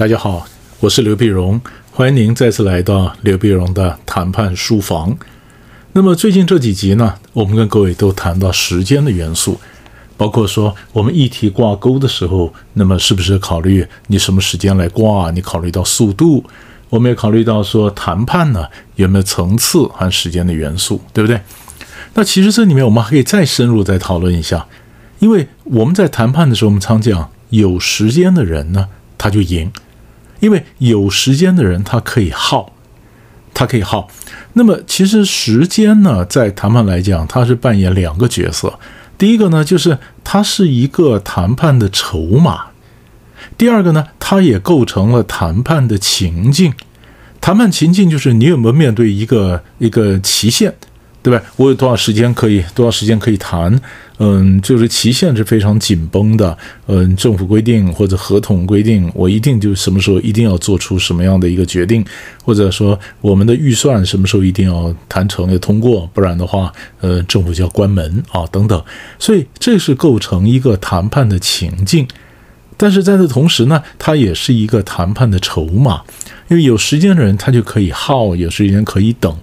大家好，我是刘碧荣，欢迎您再次来到刘碧荣的谈判书房。那么最近这几集呢，我们跟各位都谈到时间的元素，包括说我们议题挂钩的时候，那么是不是考虑你什么时间来挂？你考虑到速度，我们也考虑到说谈判呢有没有层次和时间的元素，对不对？那其实这里面我们还可以再深入再讨论一下，因为我们在谈判的时候，我们常讲有时间的人呢，他就赢。因为有时间的人，他可以耗，他可以耗。那么，其实时间呢，在谈判来讲，它是扮演两个角色。第一个呢，就是它是一个谈判的筹码；第二个呢，它也构成了谈判的情境。谈判情境就是你有没有面对一个一个期限。对吧？我有多少时间可以多少时间可以谈？嗯，就是期限是非常紧绷的。嗯，政府规定或者合同规定，我一定就什么时候一定要做出什么样的一个决定，或者说我们的预算什么时候一定要谈成要通过，不然的话，呃，政府就要关门啊等等。所以这是构成一个谈判的情境，但是在这同时呢，它也是一个谈判的筹码，因为有时间的人他就可以耗，有时间可以等。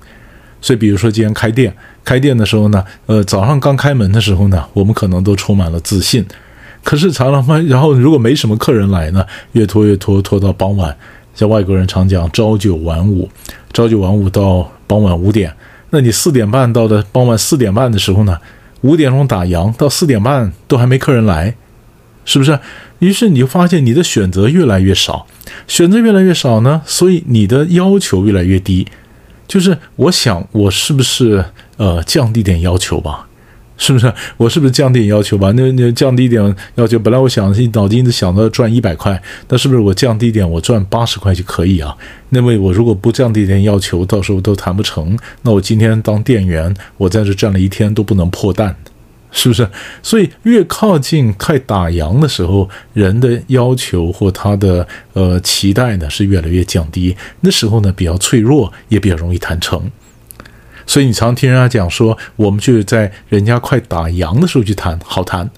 所以，比如说今天开店，开店的时候呢，呃，早上刚开门的时候呢，我们可能都充满了自信。可是常常嘛，然后如果没什么客人来呢，越拖越拖，拖到傍晚。像外国人常讲“朝九晚五”，朝九晚五到傍晚五点。那你四点半到的傍晚四点半的时候呢，五点钟打烊到四点半都还没客人来，是不是？于是你就发现你的选择越来越少，选择越来越少呢，所以你的要求越来越低。就是我想，我是不是呃降低点要求吧？是不是？我是不是降低点要求吧？那那降低点要求，本来我想脑筋一直想到赚一百块，那是不是我降低点，我赚八十块就可以啊？那么我如果不降低点要求，到时候都谈不成。那我今天当店员，我在这站了一天都不能破蛋。是不是？所以越靠近快打烊的时候，人的要求或他的呃期待呢是越来越降低。那时候呢比较脆弱，也比较容易谈成。所以你常听人家讲说，我们就是在人家快打烊的时候去谈，好谈。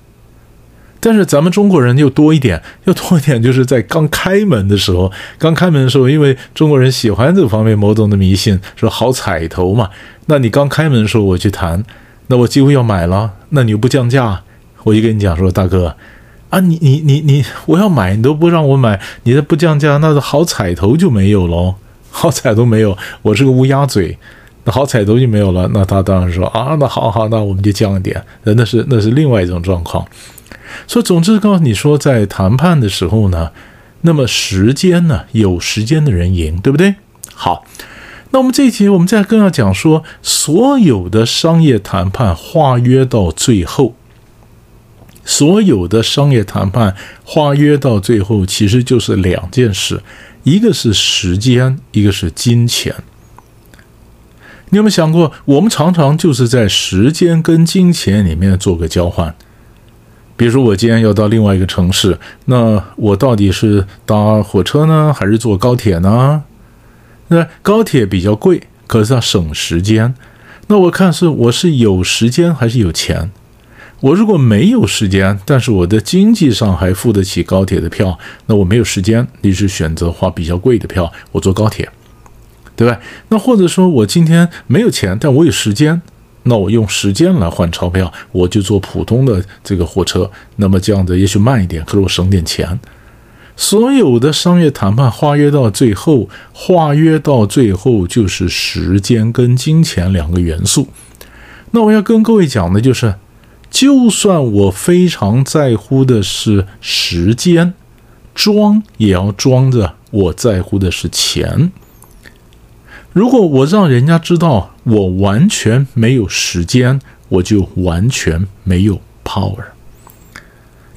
但是咱们中国人又多一点，又多一点，就是在刚开门的时候，刚开门的时候，因为中国人喜欢这方面某种的迷信，说好彩头嘛。那你刚开门的时候我去谈。那我几乎要买了，那你又不降价，我就跟你讲说，大哥，啊，你你你你，我要买，你都不让我买，你这不降价，那好彩头就没有喽，好彩头没有，我是个乌鸦嘴，那好彩头就没有了，那他当然说啊，那好好，那我们就降一点，那是那是另外一种状况，所以总之告诉你说，在谈判的时候呢，那么时间呢，有时间的人赢，对不对？好。那我们这一集，我们再更要讲说，所有的商业谈判化约到最后，所有的商业谈判化约到最后，其实就是两件事，一个是时间，一个是金钱。你有没有想过，我们常常就是在时间跟金钱里面做个交换？比如说，我今天要到另外一个城市，那我到底是搭火车呢，还是坐高铁呢？那高铁比较贵，可是要省时间。那我看是我是有时间还是有钱？我如果没有时间，但是我的经济上还付得起高铁的票，那我没有时间，你是选择花比较贵的票，我坐高铁，对吧？那或者说我今天没有钱，但我有时间，那我用时间来换钞票，我就坐普通的这个火车。那么这样子也许慢一点，可是我省点钱。所有的商业谈判化约到最后，化约到最后就是时间跟金钱两个元素。那我要跟各位讲的就是，就算我非常在乎的是时间，装也要装着我在乎的是钱。如果我让人家知道我完全没有时间，我就完全没有 power。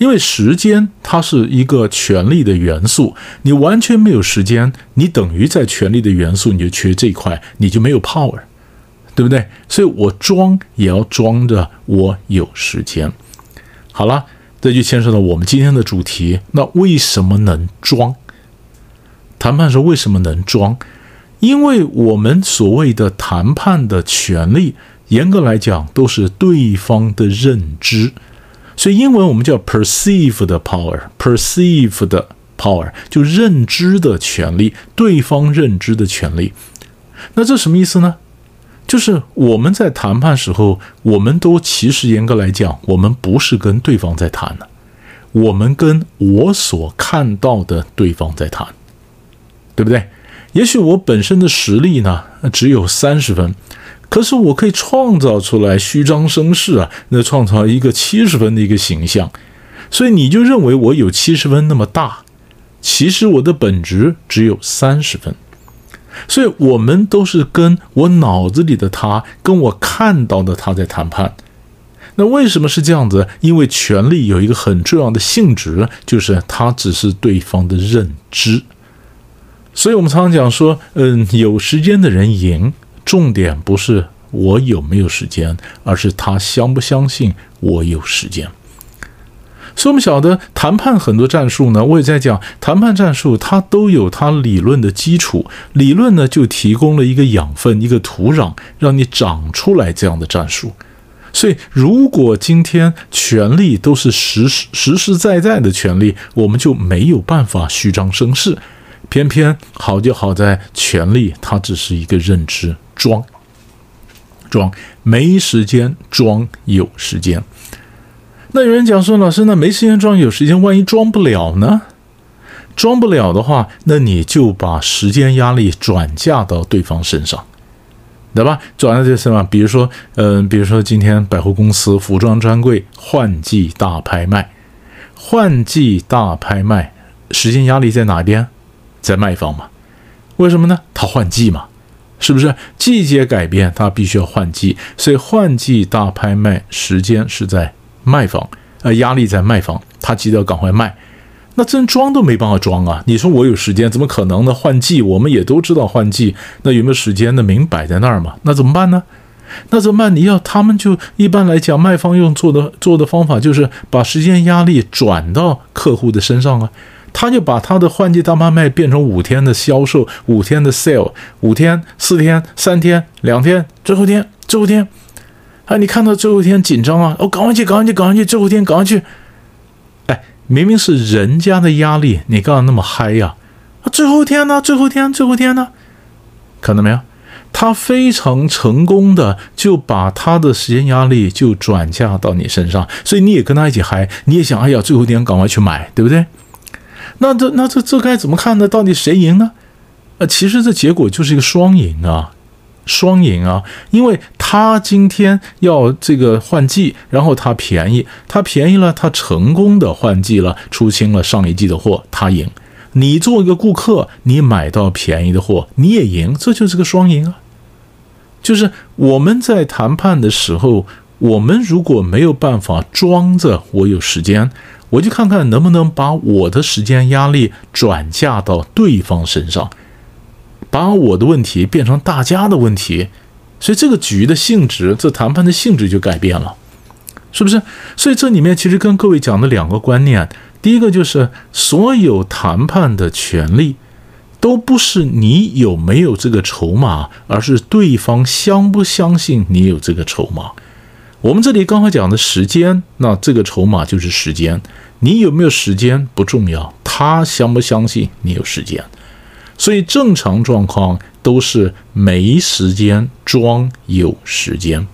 因为时间它是一个权力的元素，你完全没有时间，你等于在权力的元素，你就缺这一块，你就没有 power，对不对？所以我装也要装着我有时间。好了，这就牵涉到我们今天的主题。那为什么能装？谈判时为什么能装？因为我们所谓的谈判的权利，严格来讲都是对方的认知。所以英文我们叫 perceive 的 power，perceive 的 power，就认知的权利，对方认知的权利。那这什么意思呢？就是我们在谈判时候，我们都其实严格来讲，我们不是跟对方在谈的，我们跟我所看到的对方在谈，对不对？也许我本身的实力呢只有三十分，可是我可以创造出来虚张声势啊，那创造一个七十分的一个形象，所以你就认为我有七十分那么大，其实我的本质只有三十分。所以，我们都是跟我脑子里的他，跟我看到的他在谈判。那为什么是这样子？因为权力有一个很重要的性质，就是它只是对方的认知。所以我们常常讲说，嗯，有时间的人赢，重点不是我有没有时间，而是他相不相信我有时间。所以我们晓得谈判很多战术呢，我也在讲谈判战术，它都有它理论的基础。理论呢，就提供了一个养分、一个土壤，让你长出来这样的战术。所以，如果今天权力都是实实实在在的权力，我们就没有办法虚张声势。偏偏好就好在权力，它只是一个认知，装装没时间，装有时间。那有人讲说，老师，那没时间装，有时间，万一装不了呢？装不了的话，那你就把时间压力转嫁到对方身上，对吧？转到这什么？比如说，嗯，比如说今天百货公司服装专柜换季大拍卖，换季大拍卖，时间压力在哪边？在卖方嘛？为什么呢？它换季嘛，是不是？季节改变，它必须要换季，所以换季大拍卖时间是在。卖方，呃，压力在卖方，他急得赶快卖，那真装都没办法装啊！你说我有时间，怎么可能呢？换季，我们也都知道换季，那有没有时间？那明摆在那儿嘛，那怎么办呢？那怎么办？你要他们就一般来讲，卖方用做的做的方法就是把时间压力转到客户的身上啊，他就把他的换季大拍卖变成五天的销售，五天的 sale，五天、四天、三天、两天，最后天，最后天。啊！你看到最后一天紧张啊！哦，赶快去，赶快去，赶快去！最后天，赶快去！哎，明明是人家的压力，你干嘛那么嗨呀？啊，最后一天呢？最后天，最后天呢？看到没有？他非常成功的就把他的时间压力就转嫁到你身上，所以你也跟他一起嗨，你也想，哎呀，最后一天赶快去买，对不对？那这那这这该怎么看呢？到底谁赢呢？呃，其实这结果就是一个双赢啊。双赢啊，因为他今天要这个换季，然后他便宜，他便宜了，他成功的换季了，出清了上一季的货，他赢。你做一个顾客，你买到便宜的货，你也赢，这就是个双赢啊。就是我们在谈判的时候，我们如果没有办法装着我有时间，我就看看能不能把我的时间压力转嫁到对方身上。把我的问题变成大家的问题，所以这个局的性质，这谈判的性质就改变了，是不是？所以这里面其实跟各位讲的两个观念，第一个就是所有谈判的权利，都不是你有没有这个筹码，而是对方相不相信你有这个筹码。我们这里刚才讲的时间，那这个筹码就是时间，你有没有时间不重要，他相不相信你有时间。所以正常状况都是没时间装有时间，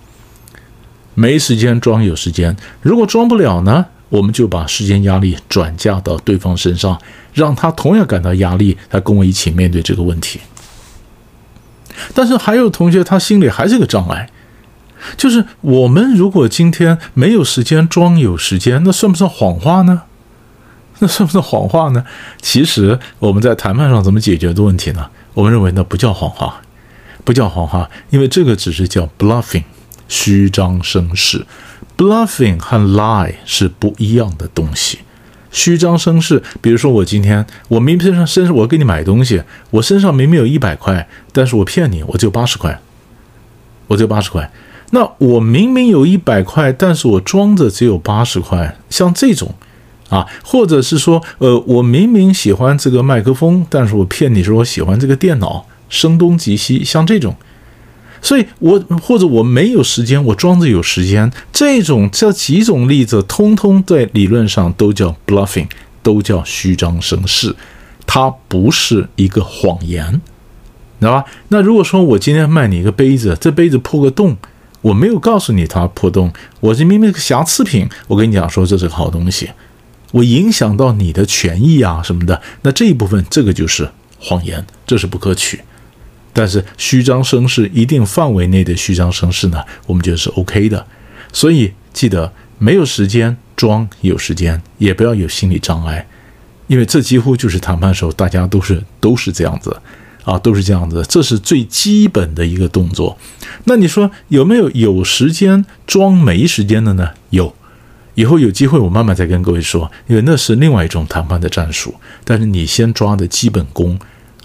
没时间装有时间。如果装不了呢，我们就把时间压力转嫁到对方身上，让他同样感到压力，他跟我一起面对这个问题。但是还有同学，他心里还是个障碍，就是我们如果今天没有时间装有时间，那算不算谎话呢？那算不算谎话呢？其实我们在谈判上怎么解决的问题呢？我们认为那不叫谎话，不叫谎话，因为这个只是叫 bluffing，虚张声势。bluffing 和 lie 是不一样的东西。虚张声势，比如说我今天我明明身上身上我给你买东西，我身上明明有一百块，但是我骗你，我只有八十块，我只有八十块。那我明明有一百块，但是我装着只有八十块，像这种。啊，或者是说，呃，我明明喜欢这个麦克风，但是我骗你说我喜欢这个电脑，声东击西，像这种，所以我或者我没有时间，我装着有时间，这种这几种例子，通通在理论上都叫 bluffing，都叫虚张声势，它不是一个谎言，知道吧？那如果说我今天卖你一个杯子，这杯子破个洞，我没有告诉你它破洞，我是明明个瑕疵品，我跟你讲说这是个好东西，我影响到你的权益啊什么的，那这一部分这个就是谎言，这是不可取。但是虚张声势一定范围内的虚张声势呢，我们觉得是 OK 的。所以记得没有时间装，有时间也不要有心理障碍，因为这几乎就是谈判时候大家都是都是这样子啊，都是这样子，这是最基本的一个动作。那你说有没有有时间装没时间的呢？有，以后有机会我慢慢再跟各位说，因为那是另外一种谈判的战术。但是你先抓的基本功。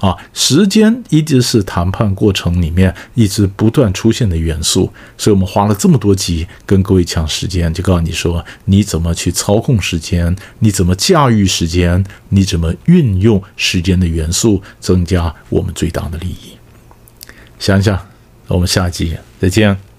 啊，时间一直是谈判过程里面一直不断出现的元素，所以我们花了这么多集跟各位抢时间，就告诉你说你怎么去操控时间，你怎么驾驭时间，你怎么运用时间的元素，增加我们最大的利益。想一想，我们下集再见。